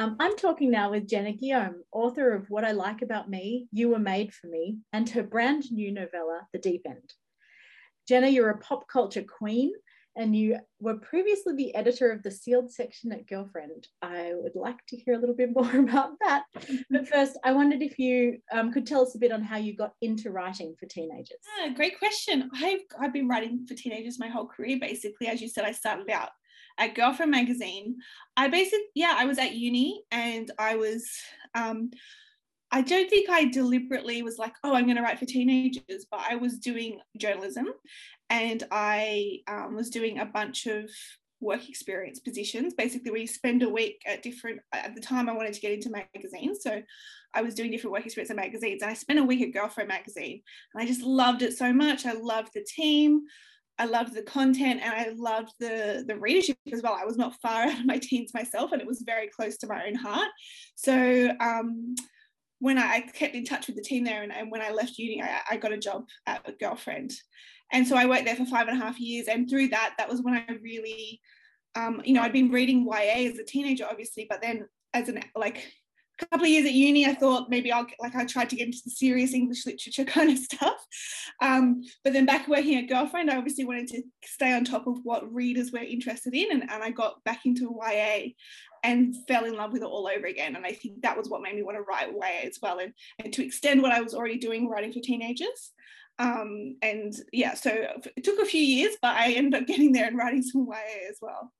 Um, I'm talking now with Jenna Guillaume, author of What I Like About Me, You Were Made for Me, and her brand new novella, The Deep End. Jenna, you're a pop culture queen and you were previously the editor of the sealed section at Girlfriend. I would like to hear a little bit more about that. But first, I wondered if you um, could tell us a bit on how you got into writing for teenagers. Yeah, great question. I've, I've been writing for teenagers my whole career, basically. As you said, I started out at Girlfriend magazine. I basically, yeah, I was at uni and I was, um, I don't think I deliberately was like, oh, I'm going to write for teenagers, but I was doing journalism and I um, was doing a bunch of work experience positions. Basically we spend a week at different at the time i wanted to get into magazines so i was doing different work experience at magazines. And i spent a week at girlfriend magazine and i just loved it so much. I loved the team i loved the content and i loved the the readership as well i was not far out of my teens myself and it was very close to my own heart so um, when I, I, kept in touch with the team there and, and when i left uni I, I got a job at a girlfriend and so I worked there for five and a half years. And through that, that was when I really, um, you know, I'd been reading YA as a teenager, obviously, but then as an like couple of years at uni, I thought maybe I'll like I tried to get into the serious English literature kind of stuff. Um, but then back working at Girlfriend, I obviously wanted to stay on top of what readers were interested in, and, and I got back into YA and fell in love with it all over again. And I think that was what made me want to write YA as well, and, and to extend what I was already doing writing for teenagers. Um, and yeah, so it took a few years, but I ended up getting there and writing some YA as well.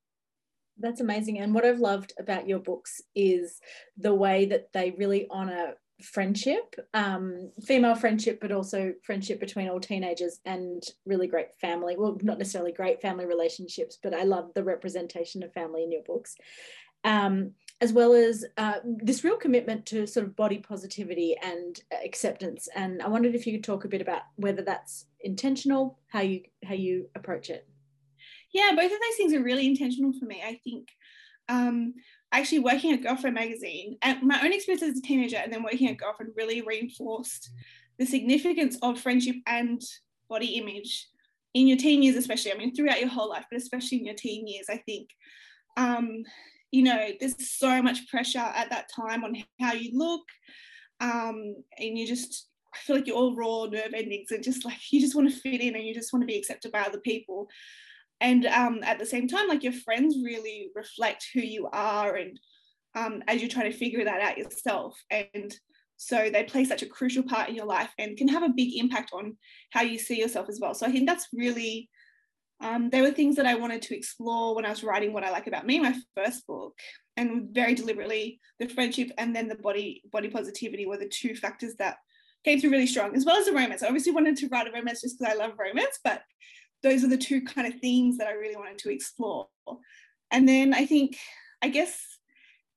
That's amazing. And what I've loved about your books is the way that they really honor friendship, um, female friendship, but also friendship between all teenagers and really great family. Well, not necessarily great family relationships, but I love the representation of family in your books um, as well as uh, this real commitment to sort of body positivity and acceptance. And I wondered if you could talk a bit about whether that's intentional, how you how you approach it. Yeah, both of those things are really intentional for me. I think um, actually working at Girlfriend magazine and my own experience as a teenager and then working at Girlfriend really reinforced the significance of friendship and body image in your teen years, especially. I mean, throughout your whole life, but especially in your teen years, I think. Um, you know, there's so much pressure at that time on how you look. Um, and you just, I feel like you're all raw nerve endings and just like you just want to fit in and you just want to be accepted by other people. And um, at the same time, like your friends really reflect who you are and um, as you're trying to figure that out yourself. And so they play such a crucial part in your life and can have a big impact on how you see yourself as well. So I think that's really um, there were things that I wanted to explore when I was writing what I like about me, my first book, and very deliberately the friendship and then the body body positivity were the two factors that came through really strong, as well as the romance. I obviously wanted to write a romance just because I love romance, but those are the two kind of themes that I really wanted to explore. And then I think, I guess,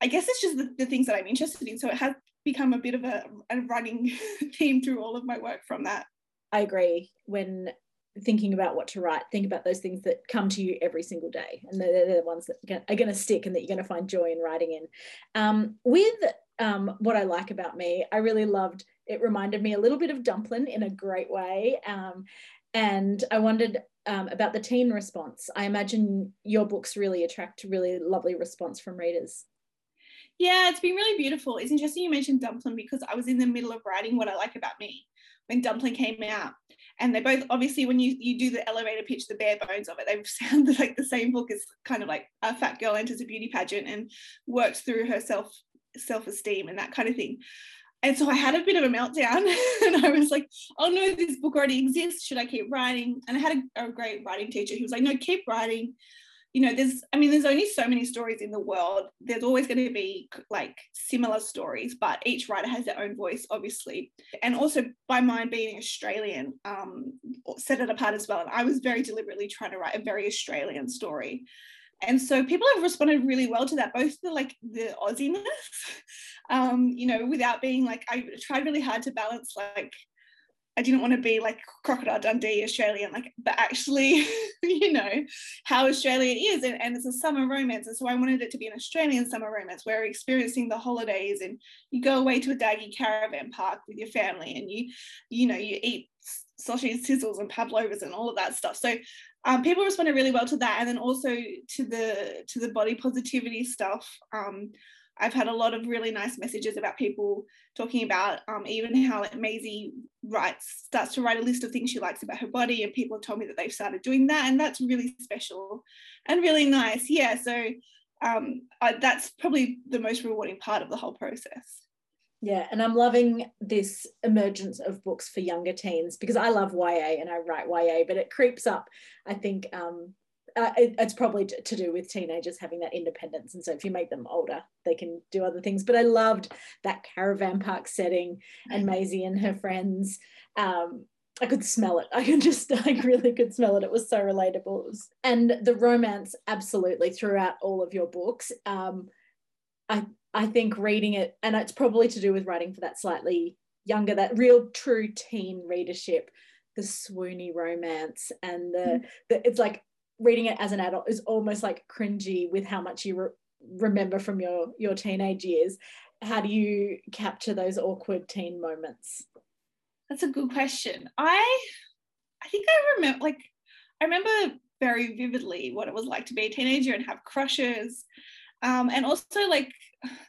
I guess it's just the, the things that I'm interested in. So it has become a bit of a, a running theme through all of my work from that. I agree. When thinking about what to write, think about those things that come to you every single day. And they're, they're the ones that are going to stick and that you're going to find joy in writing in. Um, with um, what I like about me, I really loved it, reminded me a little bit of Dumplin in a great way. Um, and I wondered um, about the teen response. I imagine your books really attract really lovely response from readers. Yeah, it's been really beautiful. It's interesting you mentioned Dumplin because I was in the middle of writing what I like about me when Dumplin came out and they both obviously when you you do the elevator pitch the bare bones of it they sound like the same book as kind of like a fat girl enters a beauty pageant and works through her self self-esteem and that kind of thing and so I had a bit of a meltdown and I was like, oh no, this book already exists. Should I keep writing? And I had a, a great writing teacher who was like, no, keep writing you know there's i mean there's only so many stories in the world there's always going to be like similar stories but each writer has their own voice obviously and also by mine being australian um, set it apart as well and i was very deliberately trying to write a very australian story and so people have responded really well to that both the like the aussiness um, you know without being like i tried really hard to balance like I didn't want to be like Crocodile Dundee Australian, like, but actually, you know, how Australia is. And, and it's a summer romance. And so I wanted it to be an Australian summer romance where we're experiencing the holidays and you go away to a daggy caravan park with your family and you, you know, you eat sausage sizzles and pavlovas and all of that stuff. So um, people responded really well to that. And then also to the to the body positivity stuff. Um, I've had a lot of really nice messages about people talking about um, even how like Maisie writes, starts to write a list of things she likes about her body, and people have told me that they've started doing that, and that's really special and really nice. Yeah, so um, I, that's probably the most rewarding part of the whole process. Yeah, and I'm loving this emergence of books for younger teens because I love YA and I write YA, but it creeps up, I think, um, uh, it, it's probably to do with teenagers having that independence and so if you make them older they can do other things. But i loved that caravan park setting and maisie and her friends. Um, i could smell it. I could just i really could smell it. It was so relatable. Was, and the romance absolutely throughout all of your books. Um, i i think reading it and it's probably to do with writing for that slightly younger that real true teen readership the swoony romance and the, mm. the it's like reading it as an adult is almost like cringy with how much you re- remember from your your teenage years. How do you capture those awkward teen moments? That's a good question. I i think i remember like i remember very vividly what it was like to be a teenager and have crushes. Um, and also like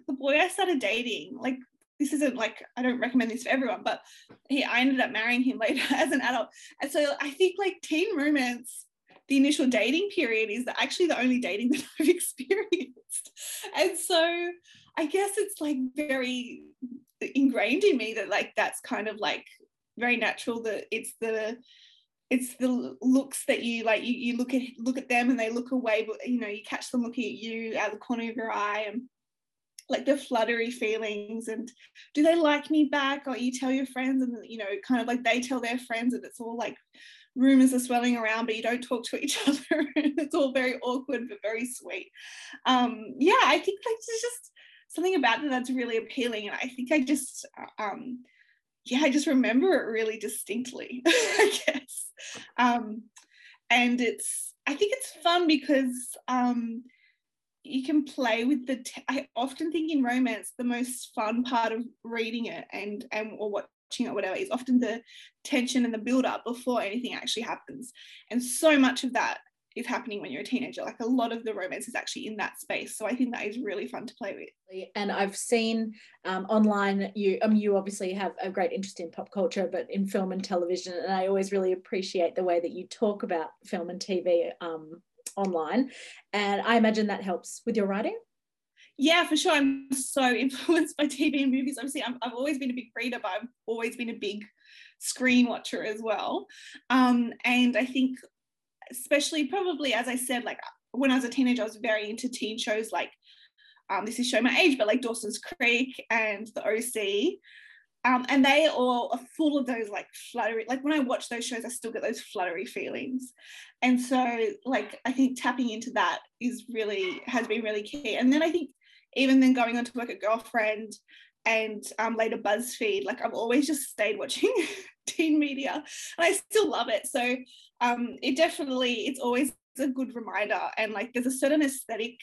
the boy i started dating like this isn't like I don't recommend this for everyone, but he I ended up marrying him later as an adult. And so I think like teen romance the initial dating period is actually the only dating that I've experienced. And so I guess it's like very ingrained in me that like that's kind of like very natural that it's the it's the looks that you like you, you look at look at them and they look away but you know you catch them looking at you out of the corner of your eye and like the fluttery feelings and do they like me back or you tell your friends and you know kind of like they tell their friends and it's all like rumors are swelling around, but you don't talk to each other. it's all very awkward, but very sweet. Um, yeah, I think like there's just something about it that's really appealing. And I think I just, um, yeah, I just remember it really distinctly, I guess. Um, and it's, I think it's fun because um, you can play with the. I often think in romance, the most fun part of reading it and and or watching it whatever is often the tension and the build up before anything actually happens. And so much of that is happening when you're a teenager. Like a lot of the romance is actually in that space. So I think that is really fun to play with. And I've seen um, online you um you obviously have a great interest in pop culture, but in film and television. And I always really appreciate the way that you talk about film and TV um, online. And I imagine that helps with your writing yeah, for sure. I'm so influenced by TV and movies. Obviously, i have always been a big reader, but I've always been a big screen watcher as well. Um, and I think, especially probably as I said, like when I was a teenager, I was very into teen shows like um, this is show my age, but like Dawson's Creek and The OC. Um, and they all are full of those like fluttery like when i watch those shows i still get those fluttery feelings and so like i think tapping into that is really has been really key and then i think even then going on to work at Girlfriend and um, later BuzzFeed, like I've always just stayed watching teen media and I still love it. So um, it definitely, it's always a good reminder. And like there's a certain aesthetic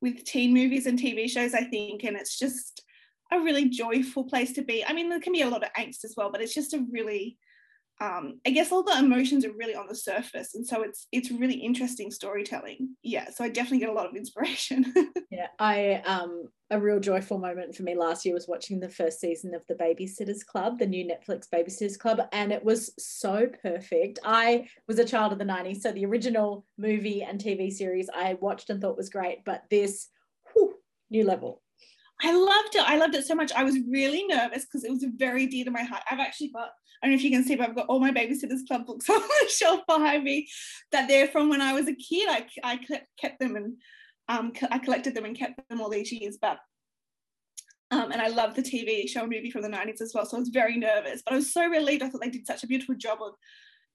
with teen movies and TV shows, I think, and it's just a really joyful place to be. I mean, there can be a lot of angst as well, but it's just a really um, I guess all the emotions are really on the surface, and so it's it's really interesting storytelling. Yeah, so I definitely get a lot of inspiration. yeah, I um a real joyful moment for me last year was watching the first season of the Babysitters Club, the new Netflix Babysitters Club, and it was so perfect. I was a child of the '90s, so the original movie and TV series I watched and thought was great, but this new level. I loved it. I loved it so much. I was really nervous because it was very dear to my heart. I've actually got I don't know if you can see, but I've got all my Babysitters Club books on the shelf behind me that they're from when I was a kid. I, I kept them and um, I collected them and kept them all these years. But um, and I love the TV show and movie from the 90s as well. So I was very nervous, but I was so relieved. I thought they did such a beautiful job of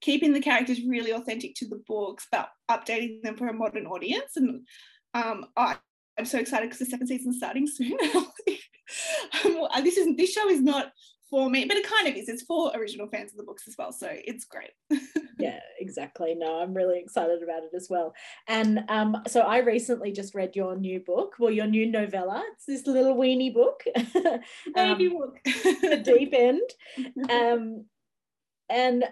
keeping the characters really authentic to the books, but updating them for a modern audience. And um, I, I'm so excited because the second season's starting soon. this is this show is not for me, but it kind of is. It's for original fans of the books as well. So it's great. yeah, exactly. No, I'm really excited about it as well. And um, so I recently just read your new book, well, your new novella. It's this little weenie book. Baby um, book. the deep end. Um, and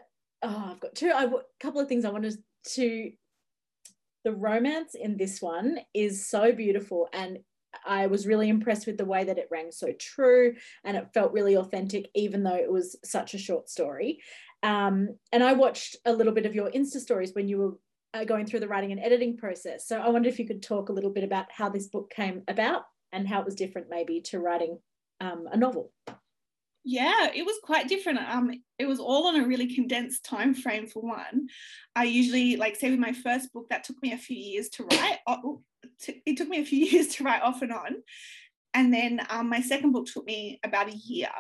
oh, I've got two, a couple of things I wanted to the romance in this one is so beautiful and I was really impressed with the way that it rang so true and it felt really authentic, even though it was such a short story. Um, and I watched a little bit of your Insta stories when you were uh, going through the writing and editing process. So I wonder if you could talk a little bit about how this book came about and how it was different, maybe, to writing um, a novel. Yeah, it was quite different. Um, it was all on a really condensed time frame for one. I usually like say with my first book that took me a few years to write. It took me a few years to write off and on, and then um, my second book took me about a year.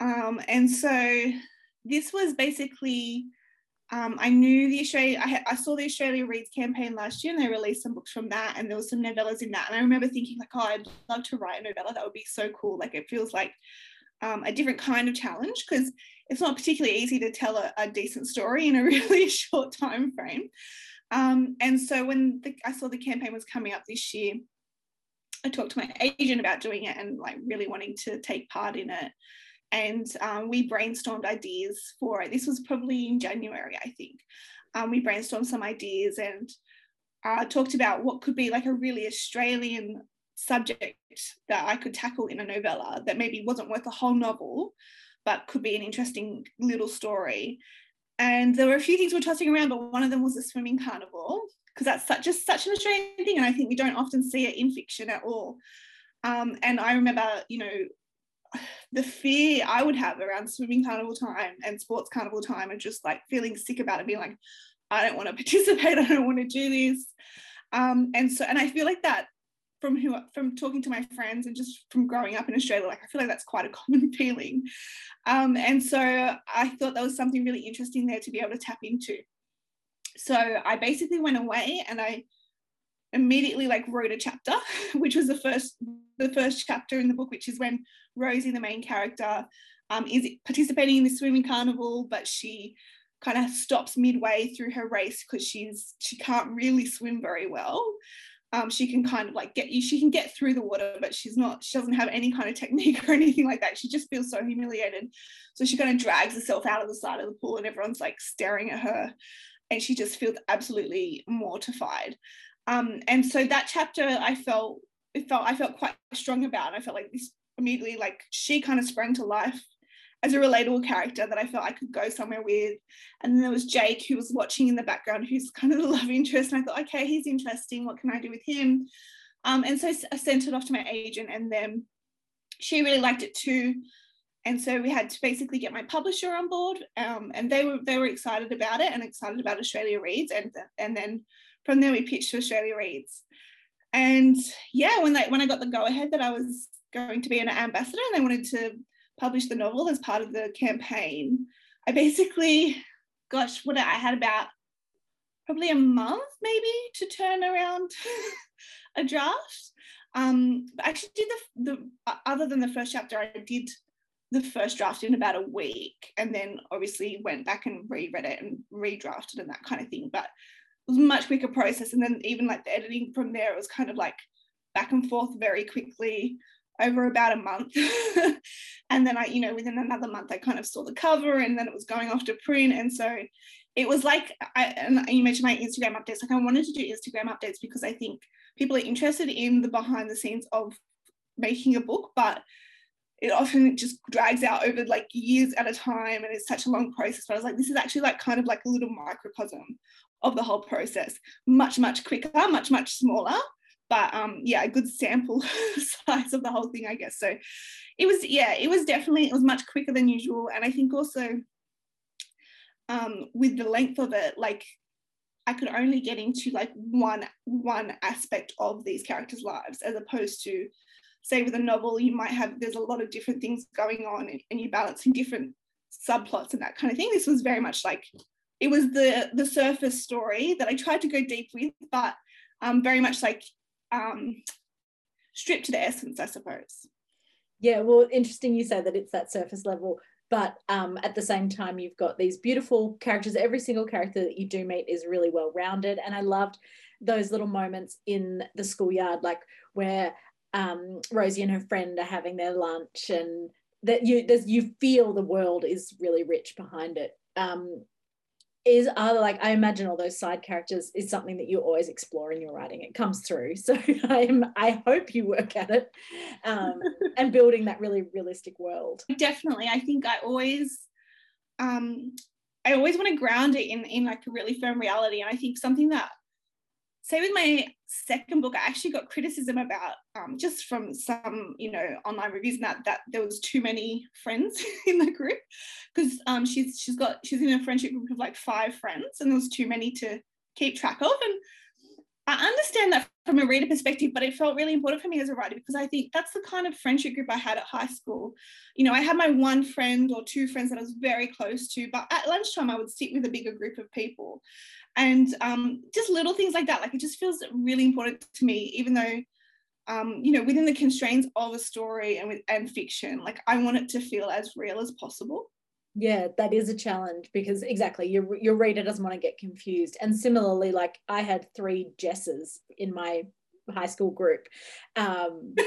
Um, and so this was basically um, I knew the Australia, I, I, saw the Australia Reads campaign last year and they released some books from that and there was some novellas in that. And I remember thinking like, oh, I'd love to write a novella. That would be so cool. Like it feels like um, a different kind of challenge because it's not particularly easy to tell a, a, decent story in a really short time frame. Um, and so when the, I saw the campaign was coming up this year, I talked to my agent about doing it and like really wanting to take part in it and um, we brainstormed ideas for it. This was probably in January, I think. Um, we brainstormed some ideas and uh, talked about what could be like a really Australian subject that I could tackle in a novella that maybe wasn't worth a whole novel, but could be an interesting little story. And there were a few things we we're tossing around, but one of them was the swimming carnival because that's such just such an Australian thing, and I think we don't often see it in fiction at all. Um, and I remember, you know, the fear I would have around swimming carnival time and sports carnival time and just like feeling sick about it, being like, I don't want to participate, I don't want to do this. Um, and so, and I feel like that from who from talking to my friends and just from growing up in Australia, like I feel like that's quite a common feeling. Um, and so I thought that was something really interesting there to be able to tap into. So I basically went away and I immediately like wrote a chapter, which was the first the first chapter in the book, which is when Rosie, the main character, um, is participating in the swimming carnival, but she kind of stops midway through her race because she's she can't really swim very well. Um, she can kind of like get you, she can get through the water, but she's not, she doesn't have any kind of technique or anything like that. She just feels so humiliated. So she kind of drags herself out of the side of the pool and everyone's like staring at her. And she just feels absolutely mortified. Um, and so that chapter I felt it felt I felt quite strong about. I felt like this immediately like she kind of sprang to life as a relatable character that I felt I could go somewhere with. And then there was Jake who was watching in the background, who's kind of the love interest. And I thought, okay, he's interesting. What can I do with him? Um, and so I sent it off to my agent, and then she really liked it too. And so we had to basically get my publisher on board, um, and they were they were excited about it and excited about Australia Reads, and and then from there we pitched to Australia Reads. And yeah, when they when I got the go ahead that I was going to be an ambassador and they wanted to publish the novel as part of the campaign, I basically, gosh, what I had about probably a month maybe to turn around a draft. Um, but I actually did the, the other than the first chapter, I did the first draft in about a week and then obviously went back and reread it and redrafted and that kind of thing. But it was a much quicker process. And then even like the editing from there, it was kind of like back and forth very quickly over about a month. and then I, you know, within another month, I kind of saw the cover and then it was going off to print. And so it was like, I, and you mentioned my Instagram updates, like I wanted to do Instagram updates because I think people are interested in the behind the scenes of making a book, but it often just drags out over like years at a time and it's such a long process. But I was like, this is actually like kind of like a little microcosm of the whole process. Much, much quicker, much, much smaller. But um, yeah, a good sample size of the whole thing, I guess. So it was, yeah, it was definitely, it was much quicker than usual. And I think also um, with the length of it, like I could only get into like one one aspect of these characters' lives as opposed to say with a novel you might have there's a lot of different things going on and, and you're balancing different subplots and that kind of thing. This was very much like it was the the surface story that I tried to go deep with, but um, very much like um, stripped to the essence, I suppose. Yeah, well, interesting you say that it's that surface level, but um, at the same time, you've got these beautiful characters. Every single character that you do meet is really well rounded, and I loved those little moments in the schoolyard, like where um, Rosie and her friend are having their lunch, and that you you feel the world is really rich behind it. Um, is are like I imagine all those side characters is something that you always explore in your writing. It comes through. So I am I hope you work at it um, and building that really realistic world. Definitely. I think I always um I always want to ground it in in like a really firm reality. And I think something that say with my second book, I actually got criticism about um, just from some, you know, online reviews and that that there was too many friends in the group because um, she's she's got she's in a friendship group of like five friends and there was too many to keep track of. And I understand that from a reader perspective, but it felt really important for me as a writer because I think that's the kind of friendship group I had at high school. You know, I had my one friend or two friends that I was very close to, but at lunchtime I would sit with a bigger group of people and um, just little things like that like it just feels really important to me even though um, you know within the constraints of a story and with and fiction like i want it to feel as real as possible yeah that is a challenge because exactly your your reader doesn't want to get confused and similarly like i had three jesses in my high school group um,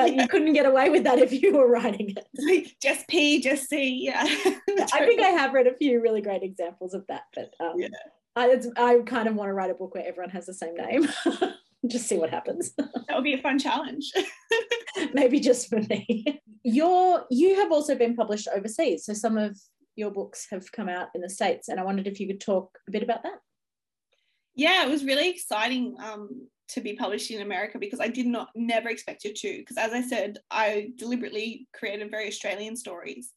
but yeah. you couldn't get away with that if you were writing it. Just P, just C, yeah. I think I have read a few really great examples of that, but um, yeah. I, I kind of want to write a book where everyone has the same name. just see what happens. That would be a fun challenge. Maybe just for me. Your you have also been published overseas, so some of your books have come out in the states, and I wondered if you could talk a bit about that. Yeah, it was really exciting um, to be published in America because I did not never expected to. Because as I said, I deliberately created very Australian stories,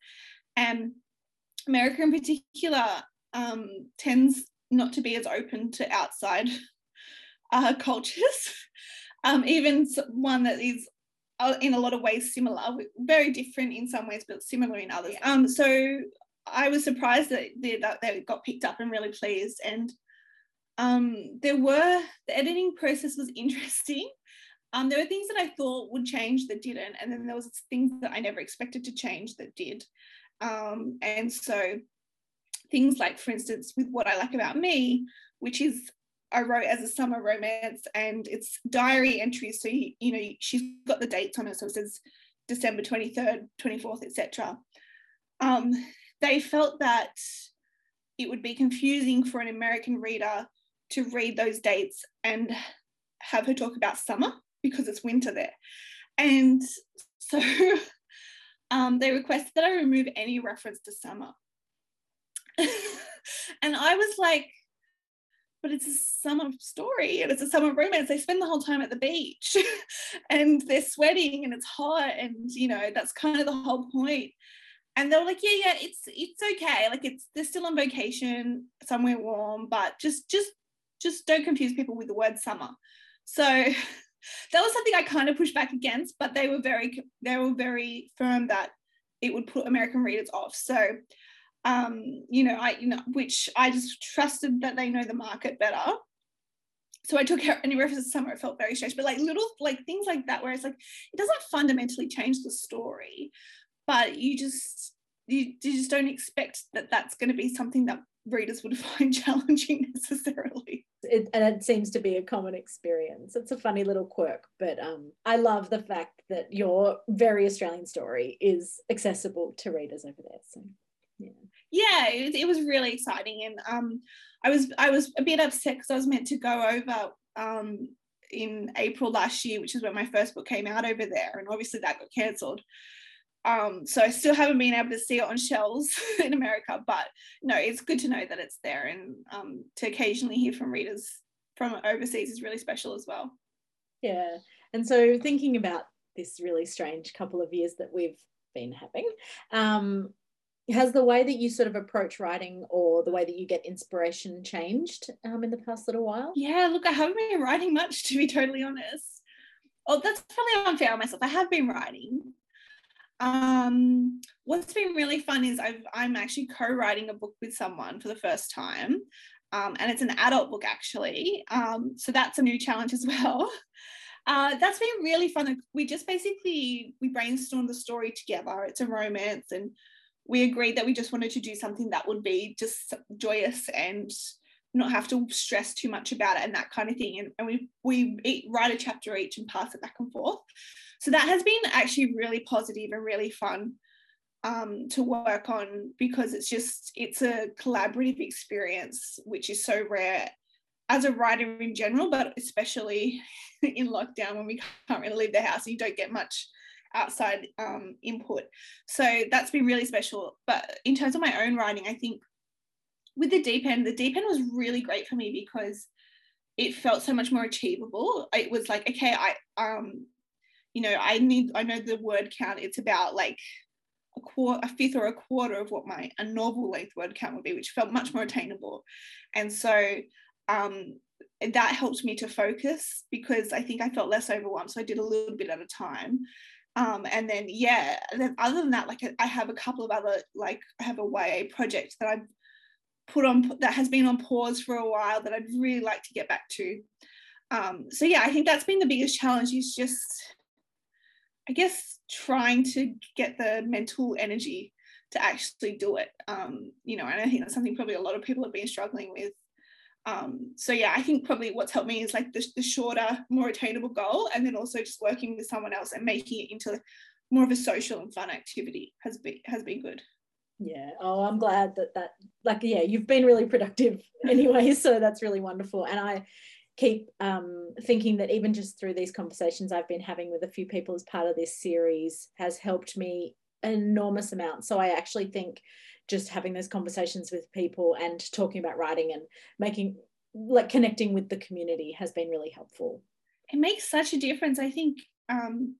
and America in particular um, tends not to be as open to outside uh, cultures, um, even one that is uh, in a lot of ways similar, very different in some ways, but similar in others. Um, so I was surprised that they, that they got picked up and really pleased. And um, there were the editing process was interesting. Um, there were things that I thought would change that didn't, and then there was things that I never expected to change that did. Um, and so things like, for instance, with what I like about me, which is I wrote as a summer romance and it's diary entries. So, you, you know, she's got the dates on it. So it says December 23rd, 24th, etc. Um, they felt that it would be confusing for an American reader to read those dates and have her talk about summer because it's winter there. And so um, they requested that I remove any reference to summer. and I was like, but it's a summer story and it's a summer romance. They spend the whole time at the beach and they're sweating and it's hot and you know that's kind of the whole point. And they were like, yeah, yeah, it's it's okay. Like it's they're still on vacation somewhere warm, but just just just don't confuse people with the word summer. So that was something I kind of pushed back against, but they were very they were very firm that it would put American readers off. So um, you know, I, you know, which I just trusted that they know the market better. So I took out any reference to summer, it felt very strange, but like little like things like that, where it's like it doesn't fundamentally change the story, but you just you, you just don't expect that that's going to be something that readers would find challenging necessarily. It, and it seems to be a common experience. It's a funny little quirk, but um, I love the fact that your very Australian story is accessible to readers over there. So yeah, yeah it, it was really exciting. And um i was i was a bit upset because i was meant to go over um in april last year which is when my first book came out over there and obviously that got cancelled. Um, so I still haven't been able to see it on shelves in America, but no, it's good to know that it's there and um, to occasionally hear from readers from overseas is really special as well. Yeah, and so thinking about this really strange couple of years that we've been having, um, has the way that you sort of approach writing or the way that you get inspiration changed um, in the past little while? Yeah, look, I haven't been writing much to be totally honest. Oh, that's probably unfair on myself. I have been writing. Um, what's been really fun is I've, I'm actually co-writing a book with someone for the first time. Um, and it's an adult book actually. Um, so that's a new challenge as well. Uh, that's been really fun. We just basically we brainstormed the story together. It's a romance, and we agreed that we just wanted to do something that would be just joyous and not have to stress too much about it and that kind of thing. And, and we we write a chapter each and pass it back and forth. So that has been actually really positive and really fun. um, to work on because it's just it's a collaborative experience which is so rare as a writer in general but especially in lockdown when we can't really leave the house and you don't get much outside um, input so that's been really special but in terms of my own writing i think with the deep end the deep end was really great for me because it felt so much more achievable it was like okay i um you know i need i know the word count it's about like a quarter, a fifth or a quarter of what my a novel length word count would be, which felt much more attainable. And so um, that helped me to focus because I think I felt less overwhelmed. So I did a little bit at a time. Um, and then yeah, then other than that, like I have a couple of other like I have a YA project that I've put on that has been on pause for a while that I'd really like to get back to. Um, so yeah, I think that's been the biggest challenge is just I guess trying to get the mental energy to actually do it. Um, you know, and I think that's something probably a lot of people have been struggling with. Um, so yeah, I think probably what's helped me is like the, the shorter, more attainable goal, and then also just working with someone else and making it into more of a social and fun activity has been has been good. Yeah. Oh, I'm glad that that like yeah, you've been really productive anyway, so that's really wonderful. And I keep um, thinking that even just through these conversations I've been having with a few people as part of this series has helped me an enormous amount. So I actually think just having those conversations with people and talking about writing and making like connecting with the community has been really helpful. It makes such a difference. I think um,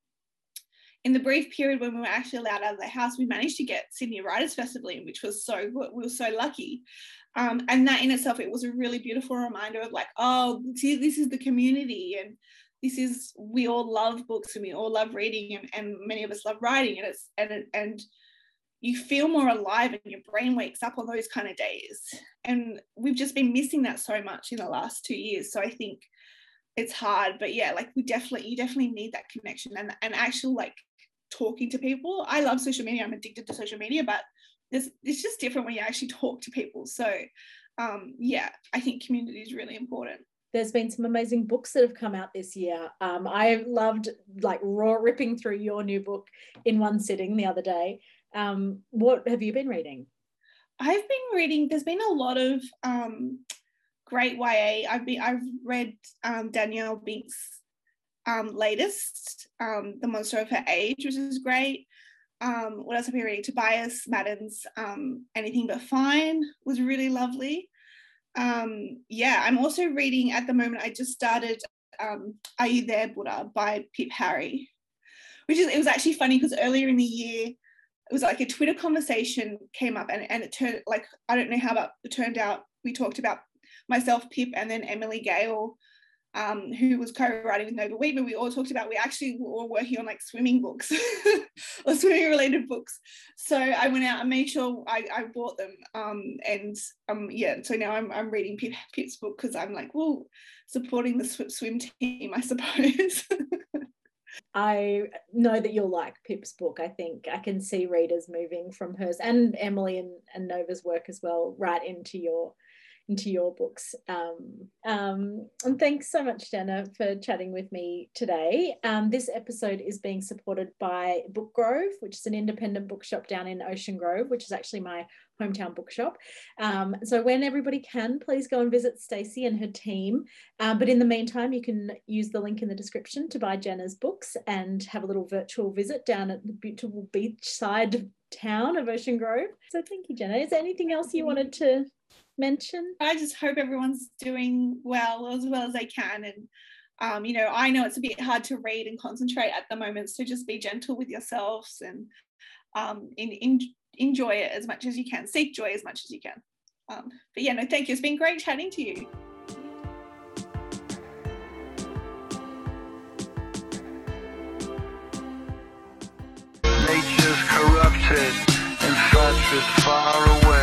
in the brief period when we were actually allowed out of the house, we managed to get Sydney Writers Festival in, which was so we were so lucky. Um, and that in itself, it was a really beautiful reminder of like, oh, see, this is the community, and this is we all love books and we all love reading, and, and many of us love writing, and it's and and you feel more alive and your brain wakes up on those kind of days. And we've just been missing that so much in the last two years. So I think it's hard, but yeah, like we definitely you definitely need that connection and and actual like talking to people. I love social media. I'm addicted to social media, but it's, it's just different when you actually talk to people. So um, yeah, I think community is really important. There's been some amazing books that have come out this year. Um, I loved like raw ripping through your new book in one sitting the other day. Um, what have you been reading? I've been reading. There's been a lot of um, great YA. I've been. I've read um, Danielle Binks' um, latest, um, The Monster of Her Age, which is great. Um, what else have we reading? Tobias Madden's Anything But Fine was really lovely. Yeah, I'm also reading at the moment, I just started Are You There, Buddha by Pip Harry, which is, it was actually funny because earlier in the year, it was like a Twitter conversation came up and, and it turned like, I don't know how about it turned out. We talked about myself, Pip, and then Emily Gale um, who was co-writing with Nova Weetman, we all talked about we actually were all working on like swimming books or swimming related books. So I went out and made sure I, I bought them. Um, and um, yeah, so now I'm, I'm reading Pip, Pip's book because I'm like, well, supporting the sw- swim team, I suppose. I know that you'll like Pip's book. I think I can see readers moving from hers and Emily and, and Nova's work as well right into your into your books. Um, um, and thanks so much, Jenna, for chatting with me today. Um, this episode is being supported by Book Grove, which is an independent bookshop down in Ocean Grove, which is actually my hometown bookshop. Um, so when everybody can, please go and visit Stacey and her team. Um, but in the meantime, you can use the link in the description to buy Jenna's books and have a little virtual visit down at the beautiful beachside town of Ocean Grove. So thank you, Jenna. Is there anything else you wanted to mention? I just hope everyone's doing well as well as they can. And, um, you know, I know it's a bit hard to read and concentrate at the moment. So just be gentle with yourselves and um, in, in, enjoy it as much as you can. Seek joy as much as you can. Um, but yeah, no, thank you. It's been great chatting to you. Nature's corrupted and such is far away.